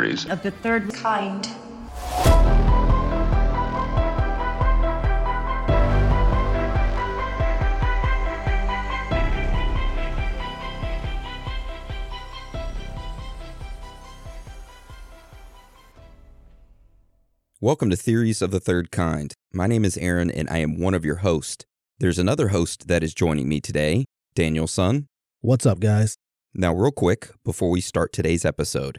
Welcome Theories. of the third kind. Welcome to Theories of the Third Kind. My name is Aaron and I am one of your hosts. There's another host that is joining me today, Daniel Sun. What's up, guys? Now, real quick, before we start today's episode,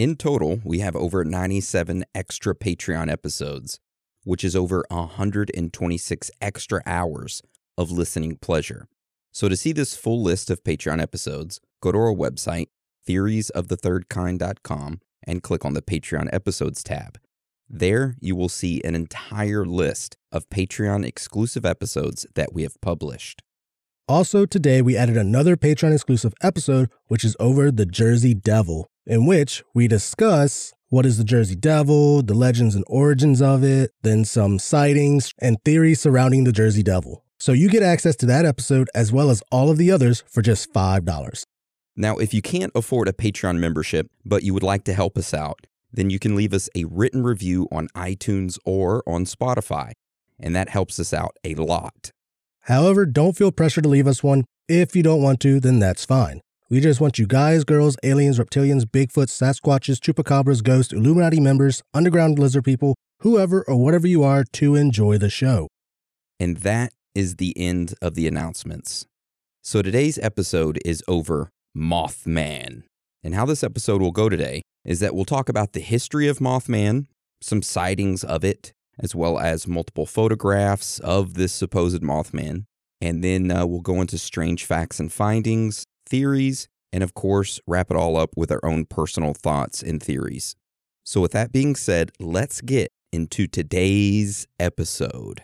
In total, we have over 97 extra Patreon episodes, which is over 126 extra hours of listening pleasure. So, to see this full list of Patreon episodes, go to our website, theoriesofthethirdkind.com, and click on the Patreon episodes tab. There, you will see an entire list of Patreon exclusive episodes that we have published. Also, today we added another Patreon exclusive episode, which is over the Jersey Devil, in which we discuss what is the Jersey Devil, the legends and origins of it, then some sightings and theories surrounding the Jersey Devil. So you get access to that episode as well as all of the others for just $5. Now, if you can't afford a Patreon membership, but you would like to help us out, then you can leave us a written review on iTunes or on Spotify, and that helps us out a lot. However, don't feel pressure to leave us one. If you don't want to, then that's fine. We just want you guys, girls, aliens, reptilians, Bigfoot, Sasquatches, Chupacabras, ghosts, Illuminati members, underground lizard people, whoever or whatever you are, to enjoy the show. And that is the end of the announcements. So today's episode is over Mothman. And how this episode will go today is that we'll talk about the history of Mothman, some sightings of it, as well as multiple photographs of this supposed Mothman. And then uh, we'll go into strange facts and findings, theories, and of course, wrap it all up with our own personal thoughts and theories. So, with that being said, let's get into today's episode.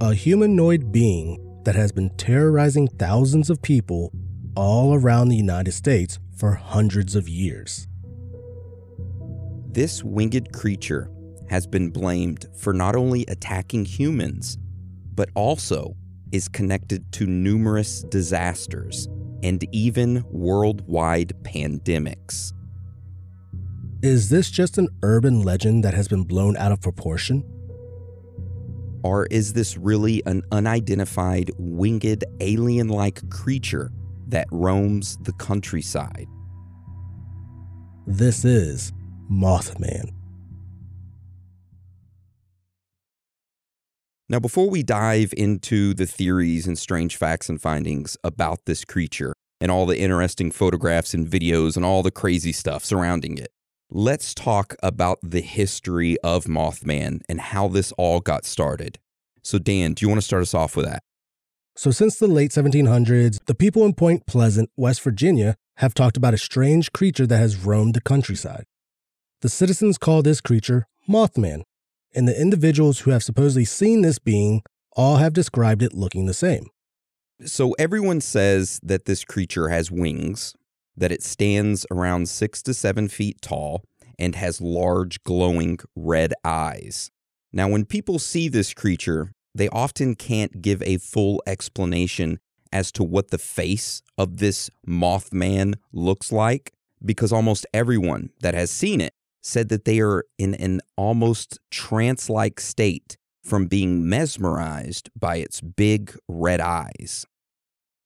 A humanoid being that has been terrorizing thousands of people all around the United States for hundreds of years. This winged creature has been blamed for not only attacking humans, but also is connected to numerous disasters and even worldwide pandemics. Is this just an urban legend that has been blown out of proportion? Or is this really an unidentified winged alien like creature that roams the countryside? This is Mothman. Now, before we dive into the theories and strange facts and findings about this creature and all the interesting photographs and videos and all the crazy stuff surrounding it, let's talk about the history of Mothman and how this all got started. So, Dan, do you want to start us off with that? So, since the late 1700s, the people in Point Pleasant, West Virginia, have talked about a strange creature that has roamed the countryside. The citizens call this creature Mothman, and the individuals who have supposedly seen this being all have described it looking the same. So, everyone says that this creature has wings, that it stands around six to seven feet tall, and has large glowing red eyes. Now, when people see this creature, they often can't give a full explanation as to what the face of this Mothman looks like because almost everyone that has seen it said that they are in an almost trance like state from being mesmerized by its big red eyes.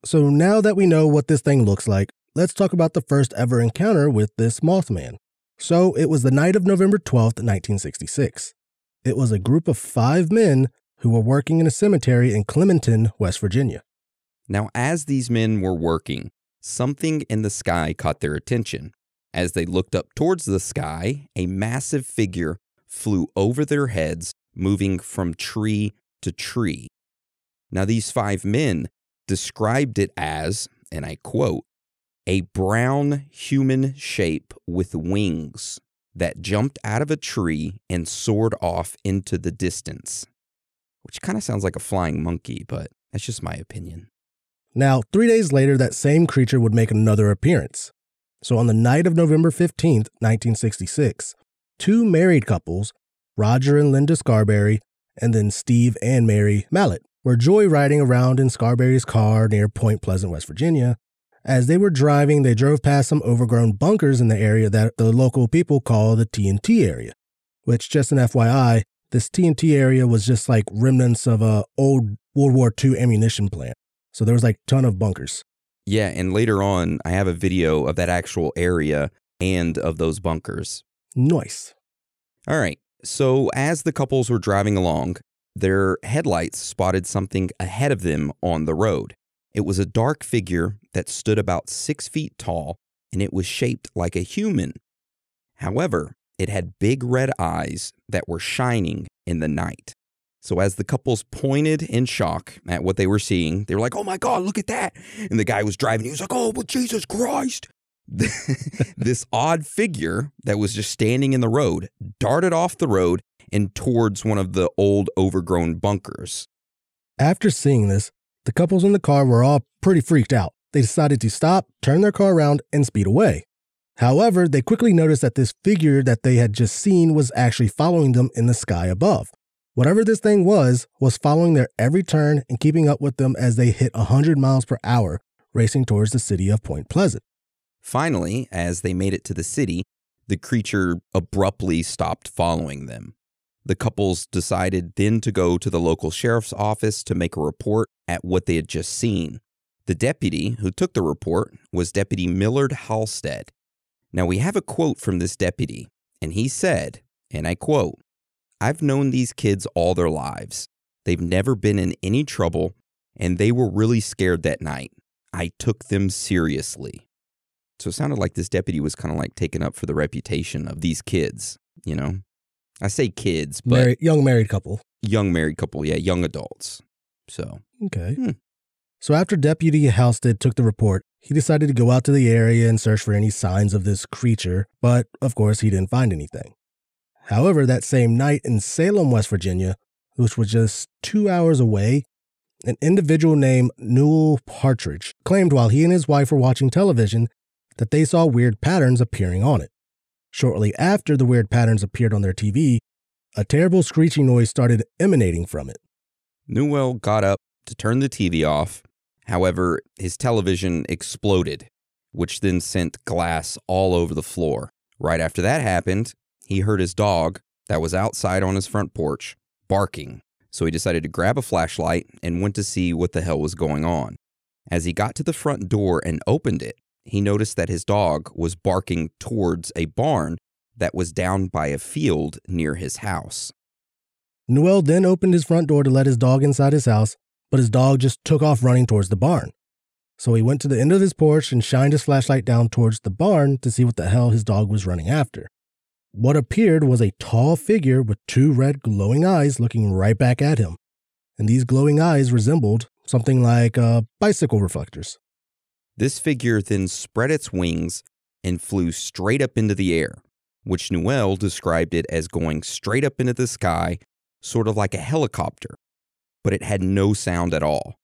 So, now that we know what this thing looks like, let's talk about the first ever encounter with this Mothman. So, it was the night of November 12th, 1966. It was a group of five men who were working in a cemetery in Clendenin, West Virginia. Now, as these men were working, something in the sky caught their attention. As they looked up towards the sky, a massive figure flew over their heads, moving from tree to tree. Now, these five men described it as, and I quote, a brown human shape with wings that jumped out of a tree and soared off into the distance. Which kind of sounds like a flying monkey, but that's just my opinion. Now, three days later, that same creature would make another appearance. So, on the night of November 15th, 1966, two married couples, Roger and Linda Scarberry, and then Steve and Mary Mallett, were joyriding around in Scarberry's car near Point Pleasant, West Virginia. As they were driving, they drove past some overgrown bunkers in the area that the local people call the TNT area, which, just an FYI, this TNT area was just like remnants of a old World War II ammunition plant. So there was like ton of bunkers. Yeah, and later on, I have a video of that actual area and of those bunkers. Nice. All right. So, as the couples were driving along, their headlights spotted something ahead of them on the road. It was a dark figure that stood about six feet tall and it was shaped like a human. However, it had big red eyes that were shining in the night. So, as the couples pointed in shock at what they were seeing, they were like, Oh my God, look at that. And the guy was driving, he was like, Oh, but Jesus Christ. this odd figure that was just standing in the road darted off the road and towards one of the old overgrown bunkers. After seeing this, the couples in the car were all pretty freaked out. They decided to stop, turn their car around, and speed away. However, they quickly noticed that this figure that they had just seen was actually following them in the sky above. Whatever this thing was, was following their every turn and keeping up with them as they hit 100 miles per hour, racing towards the city of Point Pleasant. Finally, as they made it to the city, the creature abruptly stopped following them. The couples decided then to go to the local sheriff's office to make a report at what they had just seen. The deputy who took the report was Deputy Millard Halstead. Now, we have a quote from this deputy, and he said, and I quote, I've known these kids all their lives. They've never been in any trouble, and they were really scared that night. I took them seriously. So it sounded like this deputy was kind of like taking up for the reputation of these kids, you know? I say kids, but Married, young married couple. young married couple, yeah, young adults. So, Okay. Hmm. So after Deputy Halstead took the report, he decided to go out to the area and search for any signs of this creature, but of course he didn't find anything. However, that same night in Salem, West Virginia, which was just two hours away, an individual named Newell Partridge claimed while he and his wife were watching television that they saw weird patterns appearing on it. Shortly after the weird patterns appeared on their TV, a terrible screeching noise started emanating from it. Newell got up to turn the TV off. However, his television exploded, which then sent glass all over the floor. Right after that happened, he heard his dog that was outside on his front porch barking. So he decided to grab a flashlight and went to see what the hell was going on. As he got to the front door and opened it, he noticed that his dog was barking towards a barn that was down by a field near his house. Noel then opened his front door to let his dog inside his house, but his dog just took off running towards the barn. So he went to the end of his porch and shined his flashlight down towards the barn to see what the hell his dog was running after. What appeared was a tall figure with two red glowing eyes looking right back at him. And these glowing eyes resembled something like uh, bicycle reflectors. This figure then spread its wings and flew straight up into the air, which Noel described it as going straight up into the sky, sort of like a helicopter, but it had no sound at all.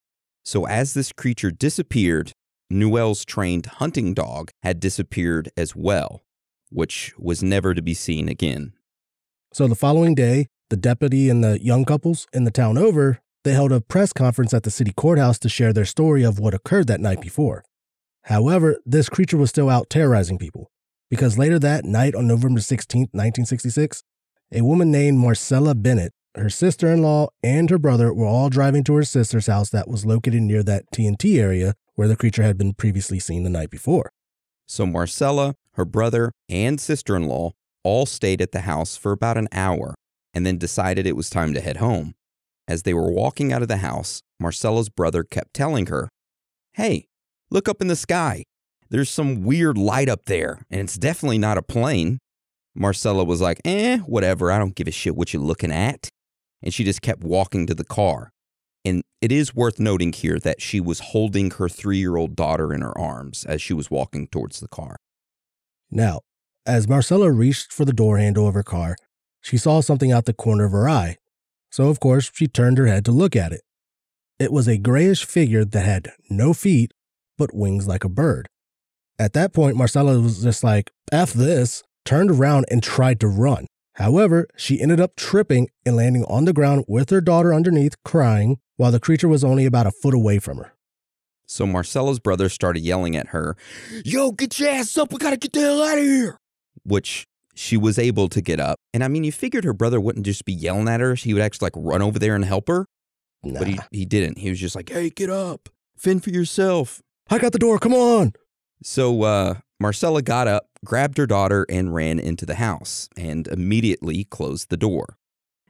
So as this creature disappeared, Noel's trained hunting dog had disappeared as well, which was never to be seen again. So the following day, the deputy and the young couples in the town over, they held a press conference at the city courthouse to share their story of what occurred that night before. However, this creature was still out terrorizing people because later that night on November 16, 1966, a woman named Marcella Bennett, her sister in law, and her brother were all driving to her sister's house that was located near that TNT area where the creature had been previously seen the night before. So Marcella, her brother, and sister in law all stayed at the house for about an hour and then decided it was time to head home. As they were walking out of the house, Marcella's brother kept telling her, Hey, look up in the sky. There's some weird light up there, and it's definitely not a plane. Marcella was like, Eh, whatever. I don't give a shit what you're looking at. And she just kept walking to the car. And it is worth noting here that she was holding her three year old daughter in her arms as she was walking towards the car. Now, as Marcella reached for the door handle of her car, she saw something out the corner of her eye. So, of course, she turned her head to look at it. It was a grayish figure that had no feet, but wings like a bird. At that point, Marcella was just like, F this, turned around and tried to run. However, she ended up tripping and landing on the ground with her daughter underneath, crying, while the creature was only about a foot away from her. So Marcella's brother started yelling at her, Yo, get your ass up. We got to get the hell out of here. Which she was able to get up. And I mean, you figured her brother wouldn't just be yelling at her. He would actually like run over there and help her. Nah. But he, he didn't. He was just like, Hey, get up. Fend for yourself. I got the door, come on. So uh, Marcella got up, grabbed her daughter, and ran into the house and immediately closed the door.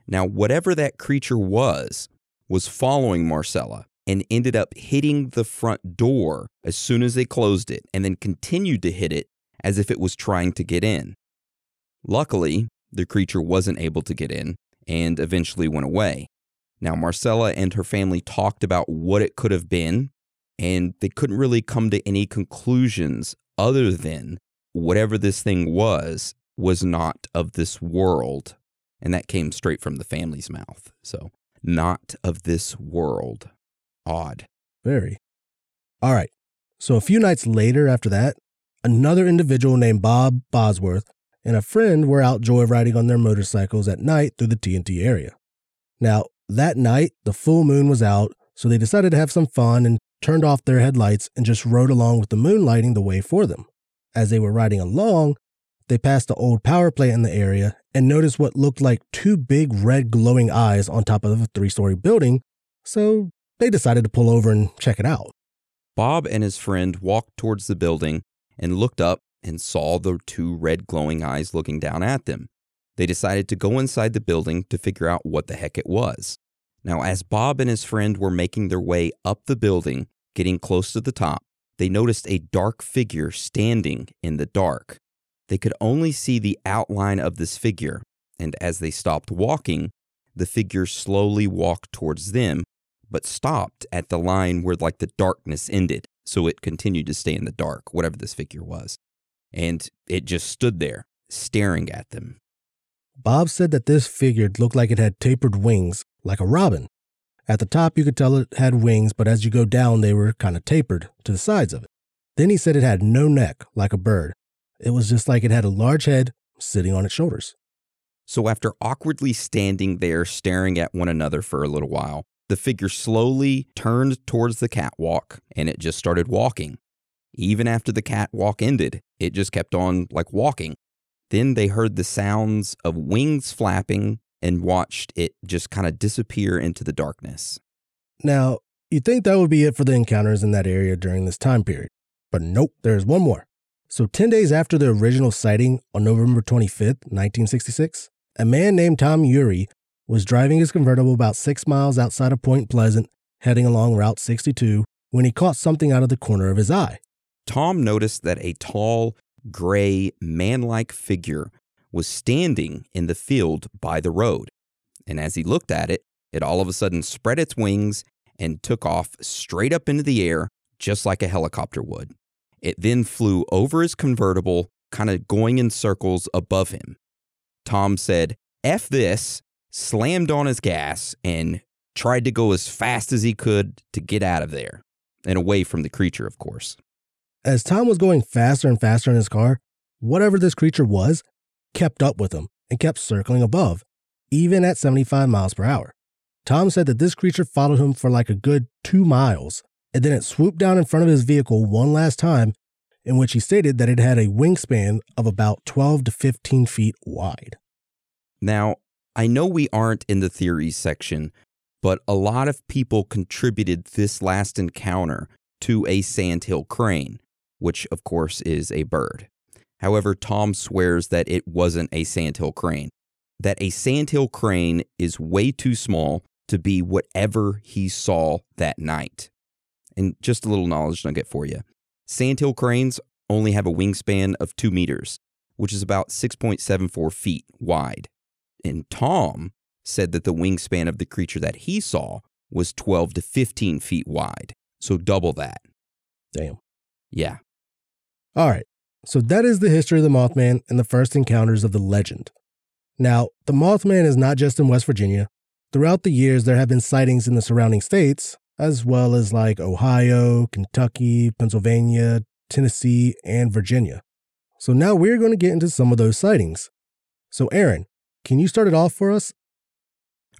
Now, whatever that creature was, was following Marcella and ended up hitting the front door as soon as they closed it and then continued to hit it as if it was trying to get in. Luckily, the creature wasn't able to get in and eventually went away. Now, Marcella and her family talked about what it could have been, and they couldn't really come to any conclusions other than whatever this thing was, was not of this world. And that came straight from the family's mouth. So, not of this world. Odd. Very. All right. So a few nights later after that, another individual named Bob Bosworth and a friend were out joyriding on their motorcycles at night through the TNT area. Now, that night, the full moon was out, so they decided to have some fun and turned off their headlights and just rode along with the moon lighting the way for them. As they were riding along, they passed the old power plant in the area and noticed what looked like two big red glowing eyes on top of a three story building, so they decided to pull over and check it out. Bob and his friend walked towards the building and looked up and saw the two red glowing eyes looking down at them. They decided to go inside the building to figure out what the heck it was. Now, as Bob and his friend were making their way up the building, getting close to the top, they noticed a dark figure standing in the dark. They could only see the outline of this figure, and as they stopped walking, the figure slowly walked towards them, but stopped at the line where like the darkness ended. So it continued to stay in the dark, whatever this figure was. And it just stood there, staring at them. Bob said that this figure looked like it had tapered wings, like a robin. At the top, you could tell it had wings, but as you go down, they were kind of tapered to the sides of it. Then he said it had no neck, like a bird. It was just like it had a large head sitting on its shoulders. So after awkwardly standing there staring at one another for a little while, the figure slowly turned towards the catwalk and it just started walking. Even after the catwalk ended, it just kept on like walking. Then they heard the sounds of wings flapping and watched it just kind of disappear into the darkness. Now, you'd think that would be it for the encounters in that area during this time period. But nope, there's one more. So, 10 days after the original sighting on November 25th, 1966, a man named Tom Ury was driving his convertible about six miles outside of Point Pleasant, heading along Route 62, when he caught something out of the corner of his eye. Tom noticed that a tall, gray, man like figure was standing in the field by the road. And as he looked at it, it all of a sudden spread its wings and took off straight up into the air, just like a helicopter would. It then flew over his convertible, kind of going in circles above him. Tom said, F this, slammed on his gas, and tried to go as fast as he could to get out of there and away from the creature, of course. As Tom was going faster and faster in his car, whatever this creature was kept up with him and kept circling above, even at 75 miles per hour. Tom said that this creature followed him for like a good two miles, and then it swooped down in front of his vehicle one last time, in which he stated that it had a wingspan of about 12 to 15 feet wide. Now, I know we aren't in the theories section, but a lot of people contributed this last encounter to a sandhill crane, which of course is a bird. However, Tom swears that it wasn't a sandhill crane, that a sandhill crane is way too small to be whatever he saw that night. And just a little knowledge nugget for you sandhill cranes only have a wingspan of two meters, which is about 6.74 feet wide. And Tom said that the wingspan of the creature that he saw was 12 to 15 feet wide. So double that. Damn. Yeah. All right. So that is the history of the Mothman and the first encounters of the legend. Now, the Mothman is not just in West Virginia. Throughout the years, there have been sightings in the surrounding states, as well as like Ohio, Kentucky, Pennsylvania, Tennessee, and Virginia. So now we're going to get into some of those sightings. So, Aaron, can you start it off for us?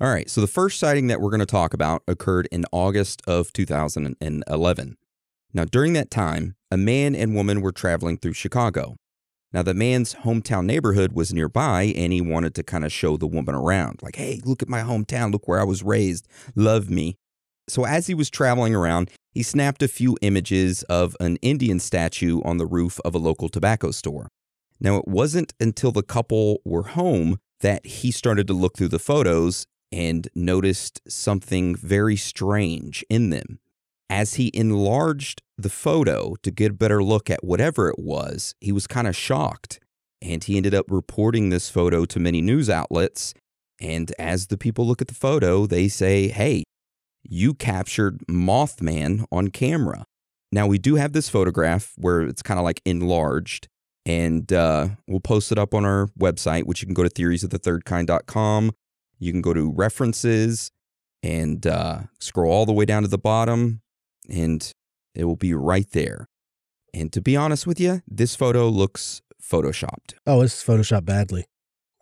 All right. So the first sighting that we're going to talk about occurred in August of 2011. Now, during that time, a man and woman were traveling through Chicago. Now, the man's hometown neighborhood was nearby, and he wanted to kind of show the woman around. Like, hey, look at my hometown. Look where I was raised. Love me. So, as he was traveling around, he snapped a few images of an Indian statue on the roof of a local tobacco store. Now, it wasn't until the couple were home that he started to look through the photos and noticed something very strange in them. As he enlarged the photo to get a better look at whatever it was, he was kind of shocked. And he ended up reporting this photo to many news outlets. And as the people look at the photo, they say, hey, you captured Mothman on camera. Now, we do have this photograph where it's kind of like enlarged, and uh, we'll post it up on our website, which you can go to theoriesofthethirdkind.com. You can go to references and uh, scroll all the way down to the bottom, and it will be right there. And to be honest with you, this photo looks photoshopped. Oh, it's photoshopped badly.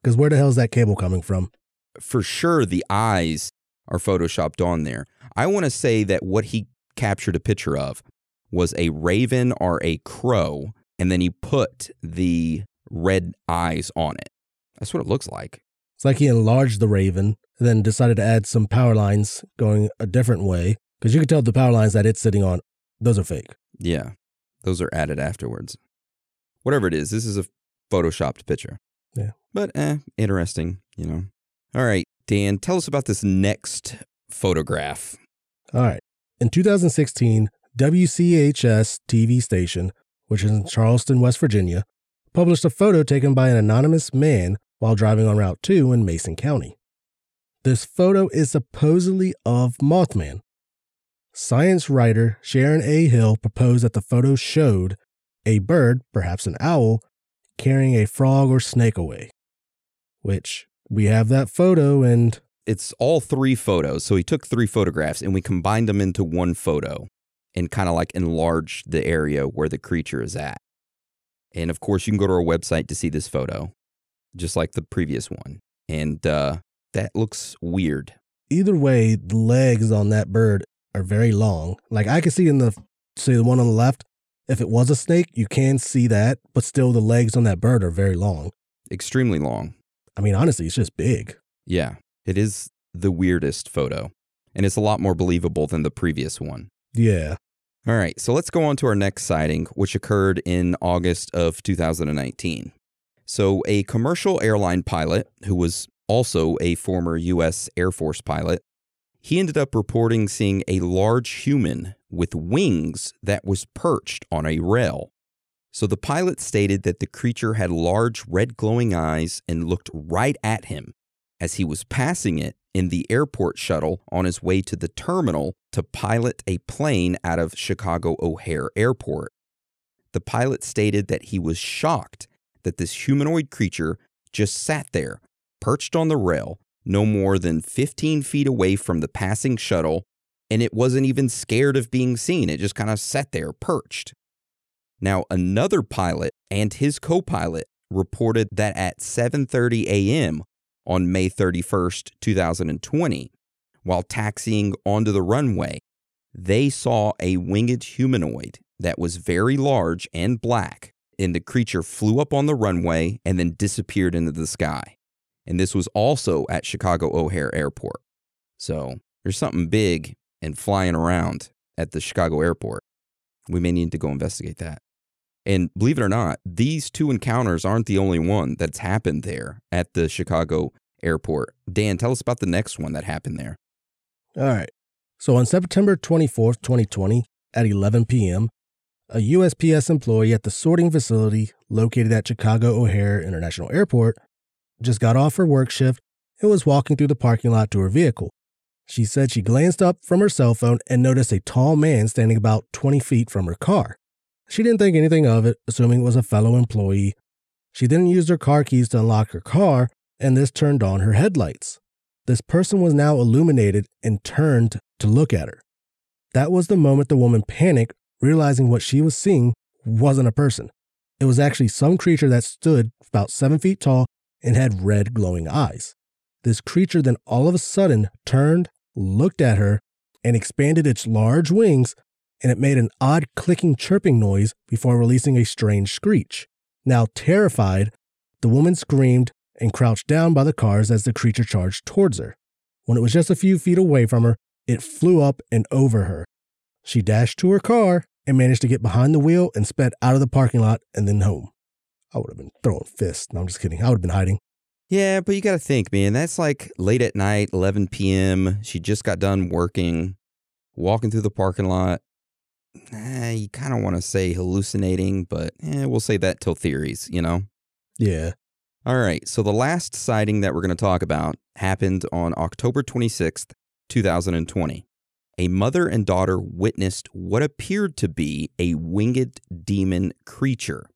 Because where the hell is that cable coming from? For sure, the eyes are photoshopped on there. I want to say that what he captured a picture of was a raven or a crow, and then he put the red eyes on it. That's what it looks like. It's like he enlarged the Raven then decided to add some power lines going a different way. Because you can tell the power lines that it's sitting on, those are fake. Yeah, those are added afterwards. Whatever it is, this is a photoshopped picture. Yeah. But eh, interesting, you know. All right, Dan, tell us about this next photograph. All right. In 2016, WCHS TV station, which is in Charleston, West Virginia, published a photo taken by an anonymous man while driving on Route 2 in Mason County. This photo is supposedly of Mothman. Science writer Sharon A. Hill proposed that the photo showed a bird, perhaps an owl, carrying a frog or snake away. Which we have that photo and It's all three photos. So he took three photographs and we combined them into one photo and kind of like enlarge the area where the creature is at. And of course, you can go to our website to see this photo, just like the previous one. And uh, that looks weird. either way, the legs on that bird are very long. Like I can see in the say the one on the left, if it was a snake, you can see that, but still the legs on that bird are very long. Extremely long. I mean, honestly, it's just big. Yeah, it is the weirdest photo. And it's a lot more believable than the previous one. Yeah. All right, so let's go on to our next sighting, which occurred in August of 2019. So, a commercial airline pilot who was also a former U.S. Air Force pilot, he ended up reporting seeing a large human with wings that was perched on a rail. So, the pilot stated that the creature had large red glowing eyes and looked right at him as he was passing it in the airport shuttle on his way to the terminal to pilot a plane out of Chicago O'Hare Airport. The pilot stated that he was shocked that this humanoid creature just sat there, perched on the rail, no more than 15 feet away from the passing shuttle, and it wasn't even scared of being seen. It just kind of sat there, perched. Now, another pilot and his co-pilot reported that at 7:30 a.m on May 31st, 2020, while taxiing onto the runway, they saw a winged humanoid that was very large and black, and the creature flew up on the runway and then disappeared into the sky. And this was also at Chicago O'Hare Airport. So there's something big and flying around at the Chicago airport. We may need to go investigate that. And believe it or not, these two encounters aren't the only one that's happened there at the Chicago airport. Dan, tell us about the next one that happened there. All right. So on September 24th, 2020, at 11 p.m., a USPS employee at the sorting facility located at Chicago O'Hare International Airport just got off her work shift and was walking through the parking lot to her vehicle. She said she glanced up from her cell phone and noticed a tall man standing about 20 feet from her car. She didn't think anything of it, assuming it was a fellow employee. She then used her car keys to unlock her car, and this turned on her headlights. This person was now illuminated and turned to look at her. That was the moment the woman panicked, realizing what she was seeing wasn't a person. It was actually some creature that stood about seven feet tall and had red glowing eyes. This creature then all of a sudden turned, looked at her, and expanded its large wings, and it made an odd clicking chirping noise before releasing a strange screech. Now terrified, the woman screamed and crouched down by the cars as the creature charged towards her. When it was just a few feet away from her, it flew up and over her. She dashed to her car and managed to get behind the wheel and sped out of the parking lot and then home. I would have been throwing fists. No, I'm just kidding. I would have been hiding. Yeah, but you got to think, man, that's like late at night, 11 p.m. She just got done working, walking through the parking lot. Eh, you kind of want to say hallucinating, but eh, we'll say that till theories, you know? Yeah. All right, so the last sighting that we're going to talk about happened on October 26th, 2020. A mother and daughter witnessed what appeared to be a winged demon creature.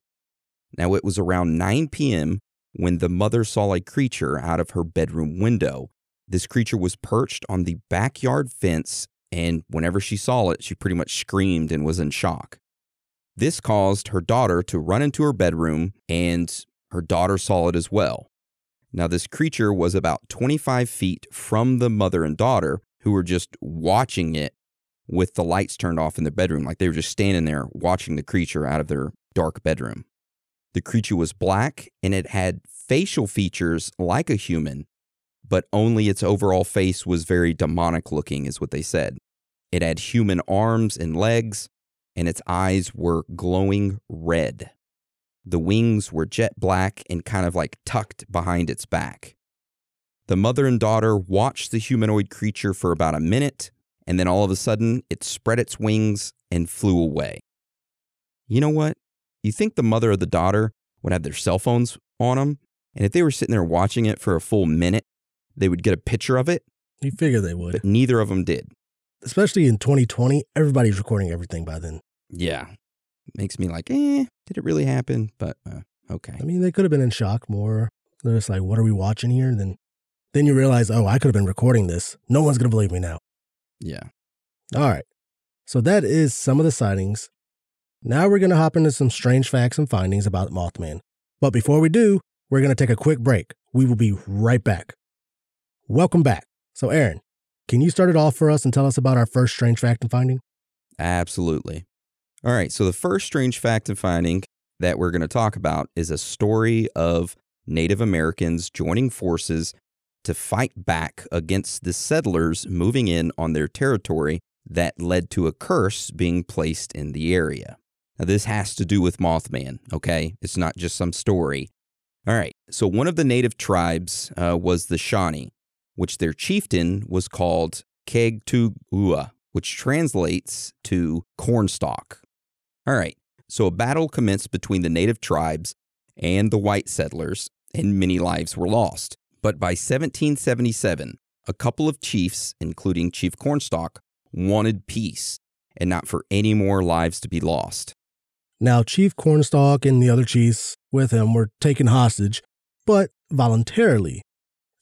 Now, it was around 9 p.m. when the mother saw a creature out of her bedroom window. This creature was perched on the backyard fence, and whenever she saw it, she pretty much screamed and was in shock. This caused her daughter to run into her bedroom, and her daughter saw it as well. Now, this creature was about 25 feet from the mother and daughter who were just watching it with the lights turned off in the bedroom. Like they were just standing there watching the creature out of their dark bedroom. The creature was black and it had facial features like a human, but only its overall face was very demonic looking, is what they said. It had human arms and legs, and its eyes were glowing red. The wings were jet black and kind of like tucked behind its back. The mother and daughter watched the humanoid creature for about a minute, and then all of a sudden it spread its wings and flew away. You know what? You think the mother or the daughter would have their cell phones on them, and if they were sitting there watching it for a full minute, they would get a picture of it, You figure they would. but neither of them did. Especially in 2020, everybody's recording everything by then. Yeah. Makes me like, eh, did it really happen? But uh, okay. I mean, they could have been in shock more. They're just like, what are we watching here? Then, then you realize, oh, I could have been recording this. No one's going to believe me now. Yeah. All right. So that is some of the sightings. Now we're going to hop into some strange facts and findings about Mothman. But before we do, we're going to take a quick break. We will be right back. Welcome back. So, Aaron, can you start it off for us and tell us about our first strange fact and finding? Absolutely. All right. So, the first strange fact and finding that we're going to talk about is a story of Native Americans joining forces to fight back against the settlers moving in on their territory that led to a curse being placed in the area. Now, this has to do with Mothman, okay? It's not just some story. All right. So, one of the native tribes uh, was the Shawnee, which their chieftain was called Kegtugua, which translates to cornstalk. All right, so a battle commenced between the native tribes and the white settlers, and many lives were lost. But by 1777, a couple of chiefs, including Chief Cornstalk, wanted peace and not for any more lives to be lost. Now, Chief Cornstalk and the other chiefs with him were taken hostage, but voluntarily.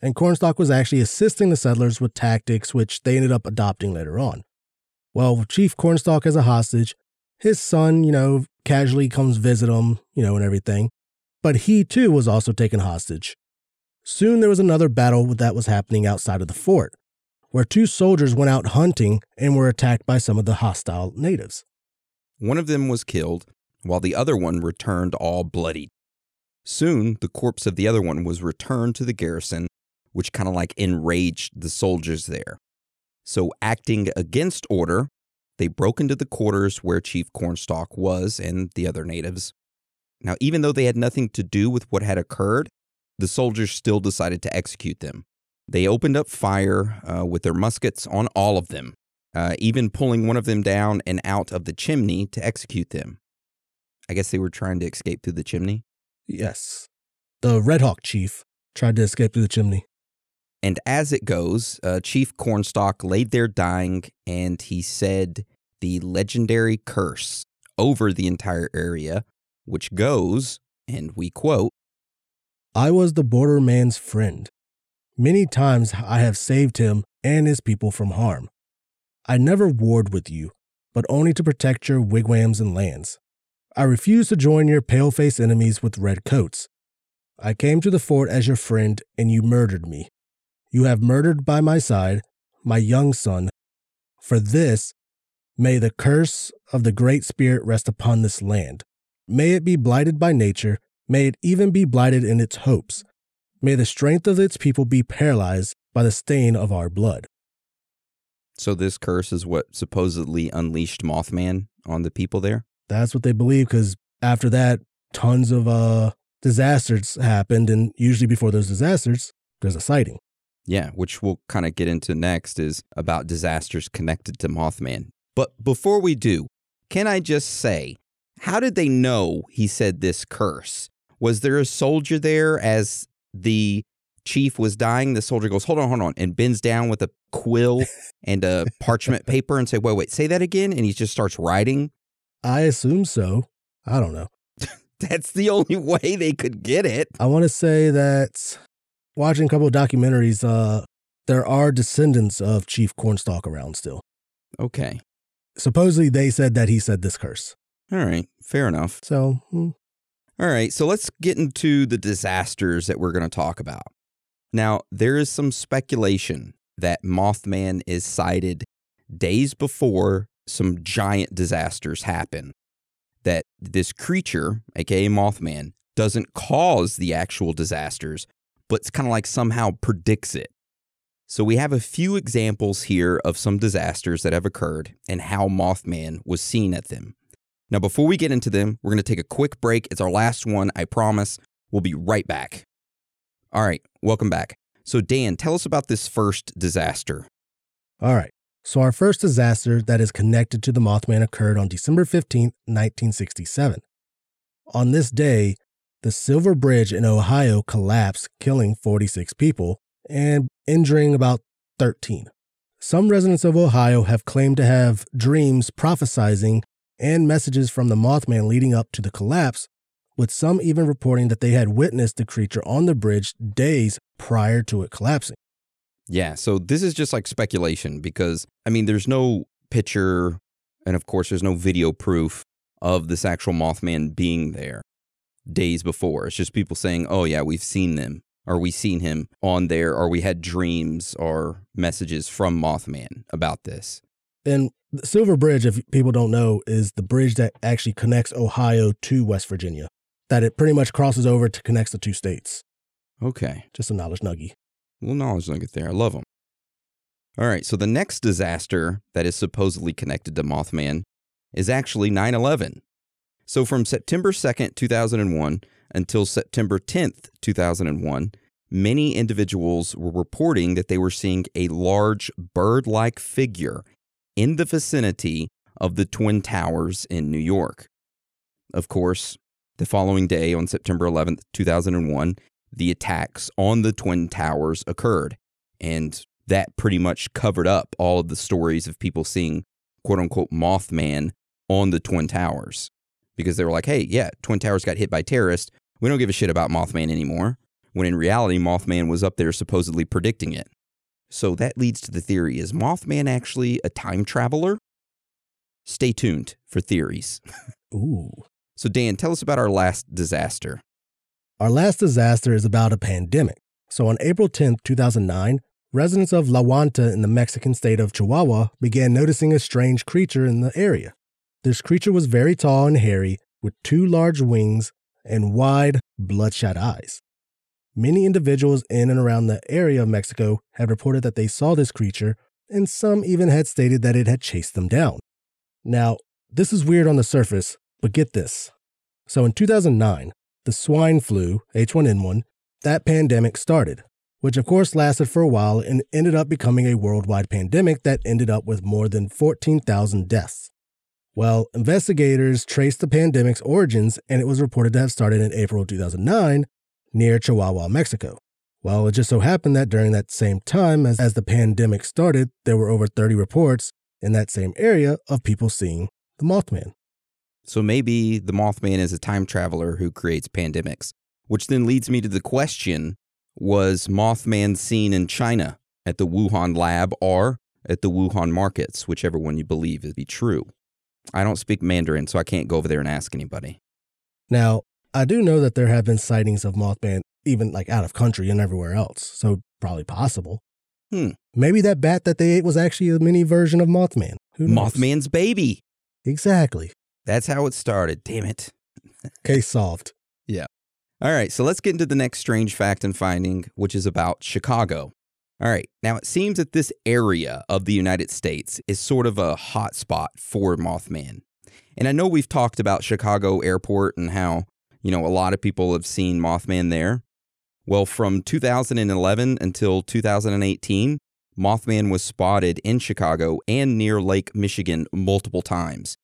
And Cornstalk was actually assisting the settlers with tactics which they ended up adopting later on. Well, Chief Cornstalk as a hostage, his son, you know, casually comes visit him, you know, and everything. But he too was also taken hostage. Soon there was another battle that was happening outside of the fort, where two soldiers went out hunting and were attacked by some of the hostile natives. One of them was killed, while the other one returned all bloodied. Soon, the corpse of the other one was returned to the garrison, which kind of like enraged the soldiers there. So, acting against order, they broke into the quarters where Chief Cornstalk was and the other natives. Now, even though they had nothing to do with what had occurred, the soldiers still decided to execute them. They opened up fire uh, with their muskets on all of them, uh, even pulling one of them down and out of the chimney to execute them. I guess they were trying to escape through the chimney. Yes. The Red Hawk chief tried to escape through the chimney. And as it goes, uh, Chief Cornstalk laid there dying and he said the legendary curse over the entire area, which goes, and we quote, I was the borderman's friend. Many times I have saved him and his people from harm. I never warred with you, but only to protect your wigwams and lands. I refuse to join your pale faced enemies with red coats. I came to the fort as your friend, and you murdered me. You have murdered by my side my young son. For this, may the curse of the Great Spirit rest upon this land. May it be blighted by nature, may it even be blighted in its hopes. May the strength of its people be paralyzed by the stain of our blood. So this curse is what supposedly unleashed Mothman on the people there? That's what they believe because after that, tons of uh, disasters happened. And usually before those disasters, there's a sighting. Yeah, which we'll kind of get into next is about disasters connected to Mothman. But before we do, can I just say, how did they know he said this curse? Was there a soldier there as the chief was dying? The soldier goes, Hold on, hold on, and bends down with a quill and a parchment paper and say, Wait, wait, say that again. And he just starts writing. I assume so. I don't know. That's the only way they could get it. I want to say that watching a couple of documentaries, uh, there are descendants of Chief Cornstalk around still. Okay. Supposedly, they said that he said this curse. All right. Fair enough. So, hmm, All right. So let's get into the disasters that we're going to talk about. Now, there is some speculation that Mothman is sighted days before some giant disasters happen. That this creature, aka Mothman, doesn't cause the actual disasters, but it's kind of like somehow predicts it. So we have a few examples here of some disasters that have occurred and how Mothman was seen at them. Now, before we get into them, we're going to take a quick break. It's our last one, I promise. We'll be right back. All right, welcome back. So, Dan, tell us about this first disaster. all right. So, our first disaster that is connected to the Mothman occurred on December 15th, 1967. On this day, the Silver Bridge in Ohio collapsed, killing 46 people and injuring about 13. Some residents of Ohio have claimed to have dreams prophesizing and messages from the Mothman leading up to the collapse, with some even reporting that they had witnessed the creature on the bridge days prior to it collapsing. Yeah, so this is just like speculation because, I mean, there's no picture, and of course, there's no video proof of this actual Mothman being there days before. It's just people saying, oh, yeah, we've seen them, or we seen him on there, or we had dreams or messages from Mothman about this. And the Silver Bridge, if people don't know, is the bridge that actually connects Ohio to West Virginia. That it pretty much crosses over to connects the two states. Okay. Just a knowledge nugget. little knowledge nugget there. I love them. All right, so the next disaster that is supposedly connected to Mothman is actually 9 11. So from September 2nd, 2001 until September 10th, 2001, many individuals were reporting that they were seeing a large bird like figure in the vicinity of the Twin Towers in New York. Of course, the following day, on September 11th, 2001, the attacks on the Twin Towers occurred. And that pretty much covered up all of the stories of people seeing quote unquote Mothman on the Twin Towers. Because they were like, hey, yeah, Twin Towers got hit by terrorists. We don't give a shit about Mothman anymore. When in reality, Mothman was up there supposedly predicting it. So that leads to the theory is Mothman actually a time traveler? Stay tuned for theories. Ooh. So, Dan, tell us about our last disaster. Our last disaster is about a pandemic. So on April 10th, 2009, residents of La Huanta in the Mexican state of Chihuahua began noticing a strange creature in the area. This creature was very tall and hairy, with two large wings and wide, bloodshot eyes. Many individuals in and around the area of Mexico have reported that they saw this creature, and some even had stated that it had chased them down. Now, this is weird on the surface, but get this. So in 2009, the swine flu, H1N1, that pandemic started, which of course lasted for a while and ended up becoming a worldwide pandemic that ended up with more than 14,000 deaths. Well, investigators traced the pandemic's origins and it was reported to have started in April 2009 near Chihuahua, Mexico. Well, it just so happened that during that same time as, as the pandemic started, there were over 30 reports in that same area of people seeing the Mothman. So maybe the Mothman is a time traveler who creates pandemics, which then leads me to the question was Mothman seen in China at the Wuhan lab or at the Wuhan markets, whichever one you believe to be true? I don't speak Mandarin, so I can't go over there and ask anybody. Now, I do know that there have been sightings of Mothman even like out of country and everywhere else, so probably possible. Hmm. Maybe that bat that they ate was actually a mini version of Mothman. Who knows? Mothman's baby. Exactly. That's how it started. Damn it. Case solved. Yeah. All right, so let's get into the next strange fact and finding, which is about Chicago. All right, now it seems that this area of the United States is sort of a hot spot for Mothman. And I know we've talked about Chicago Airport and how, you know, a lot of people have seen Mothman there. Well, from 2011 until 2018, Mothman was spotted in Chicago and near Lake Michigan multiple times,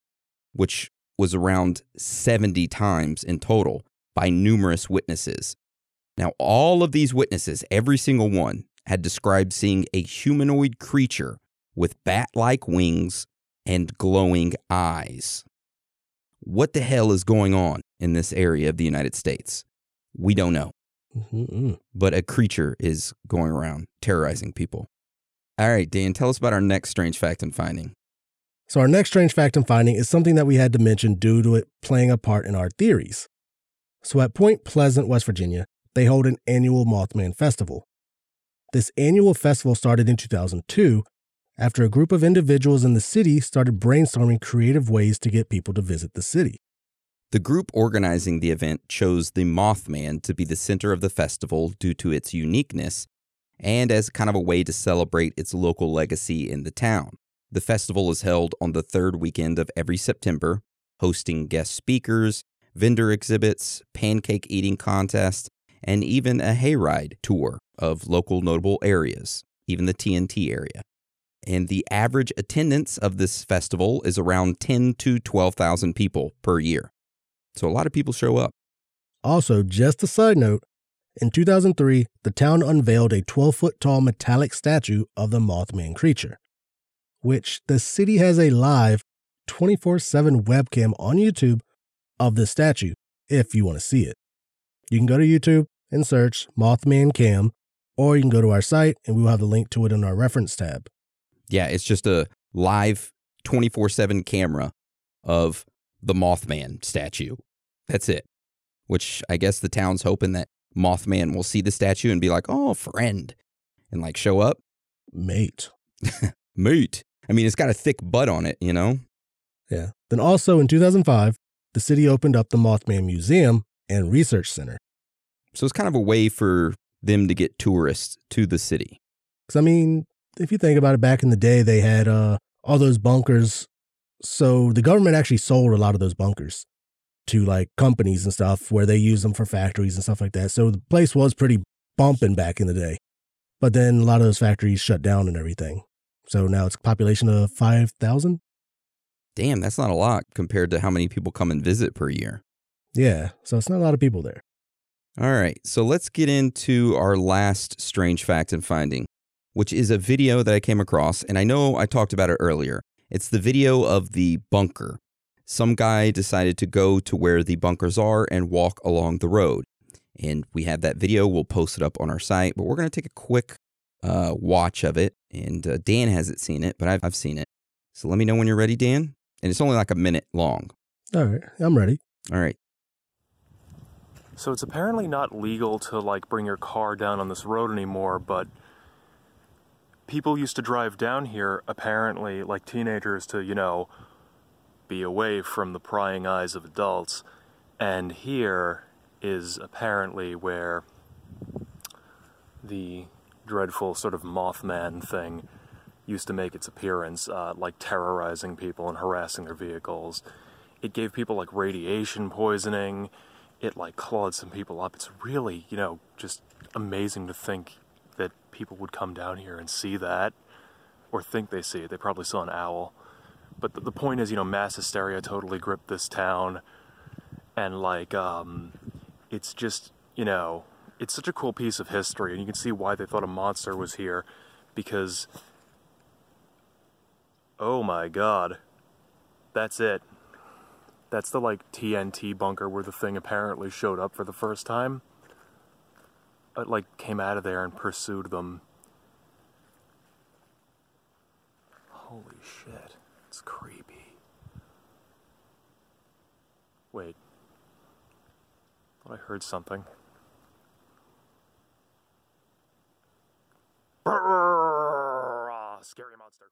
which was around 70 times in total by numerous witnesses. Now, all of these witnesses, every single one, had described seeing a humanoid creature with bat like wings and glowing eyes. What the hell is going on in this area of the United States? We don't know, Mm-mm. but a creature is going around terrorizing people. All right, Dan, tell us about our next strange fact and finding. So, our next strange fact and finding is something that we had to mention due to it playing a part in our theories. So, at Point Pleasant, West Virginia, they hold an annual Mothman Festival. This annual festival started in 2002 after a group of individuals in the city started brainstorming creative ways to get people to visit the city. The group organizing the event chose the Mothman to be the center of the festival due to its uniqueness and as kind of a way to celebrate its local legacy in the town. The festival is held on the third weekend of every September, hosting guest speakers, vendor exhibits, pancake eating contest, and even a hayride tour of local notable areas, even the TNT area. And the average attendance of this festival is around 10 to 12,000 people per year. So a lot of people show up. Also, just a side note, in 2003, the town unveiled a 12 foot tall metallic statue of the Mothman creature, which the city has a live 24 7 webcam on YouTube of the statue if you want to see it. You can go to YouTube and search Mothman Cam, or you can go to our site and we will have the link to it in our reference tab. Yeah, it's just a live 24 7 camera of the Mothman statue. That's it. Which I guess the town's hoping that Mothman will see the statue and be like, oh, friend, and like show up. Mate. Mate. I mean, it's got a thick butt on it, you know? Yeah. Then also in 2005, the city opened up the Mothman Museum and Research Center. So it's kind of a way for them to get tourists to the city. Because, I mean, if you think about it, back in the day, they had uh, all those bunkers. So the government actually sold a lot of those bunkers to like companies and stuff where they use them for factories and stuff like that. So the place was pretty bumping back in the day. But then a lot of those factories shut down and everything. So now it's a population of 5,000. Damn, that's not a lot compared to how many people come and visit per year. Yeah. So it's not a lot of people there. All right, so let's get into our last strange fact and finding, which is a video that I came across. And I know I talked about it earlier. It's the video of the bunker. Some guy decided to go to where the bunkers are and walk along the road. And we have that video. We'll post it up on our site, but we're going to take a quick uh, watch of it. And uh, Dan hasn't seen it, but I've, I've seen it. So let me know when you're ready, Dan. And it's only like a minute long. All right. I'm ready. All right. So it's apparently not legal to like bring your car down on this road anymore, but people used to drive down here apparently like teenagers to, you know, be away from the prying eyes of adults. And here is apparently where the dreadful sort of Mothman thing used to make its appearance, uh, like terrorizing people and harassing their vehicles. It gave people like radiation poisoning. It like clawed some people up. It's really, you know, just amazing to think that people would come down here and see that, or think they see it. They probably saw an owl. But the, the point is, you know, mass hysteria totally gripped this town, and like, um, it's just, you know, it's such a cool piece of history, and you can see why they thought a monster was here, because oh my god, that's it. That's the like TNT bunker where the thing apparently showed up for the first time. It like came out of there and pursued them. Holy shit, it's creepy. Wait. Thought I heard something. Scary monster.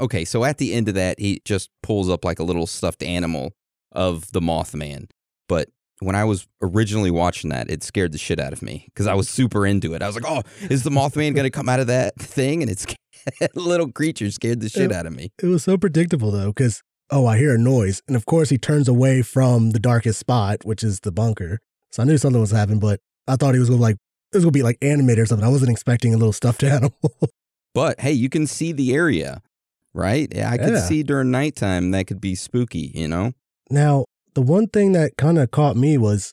Okay, so at the end of that, he just pulls up like a little stuffed animal of the Mothman. But when I was originally watching that, it scared the shit out of me because I was super into it. I was like, "Oh, is the Mothman going to come out of that thing?" And it's a little creature scared the shit It- out of me. It was so predictable though, because oh, I hear a noise, and of course he turns away from the darkest spot, which is the bunker. So I knew something was happening, but I thought he was gonna like it was gonna be like animated or something. I wasn't expecting a little stuffed animal. But hey, you can see the area, right? Yeah, I could Yeah. see during nighttime that could be spooky, you know? now, the one thing that kind of caught me was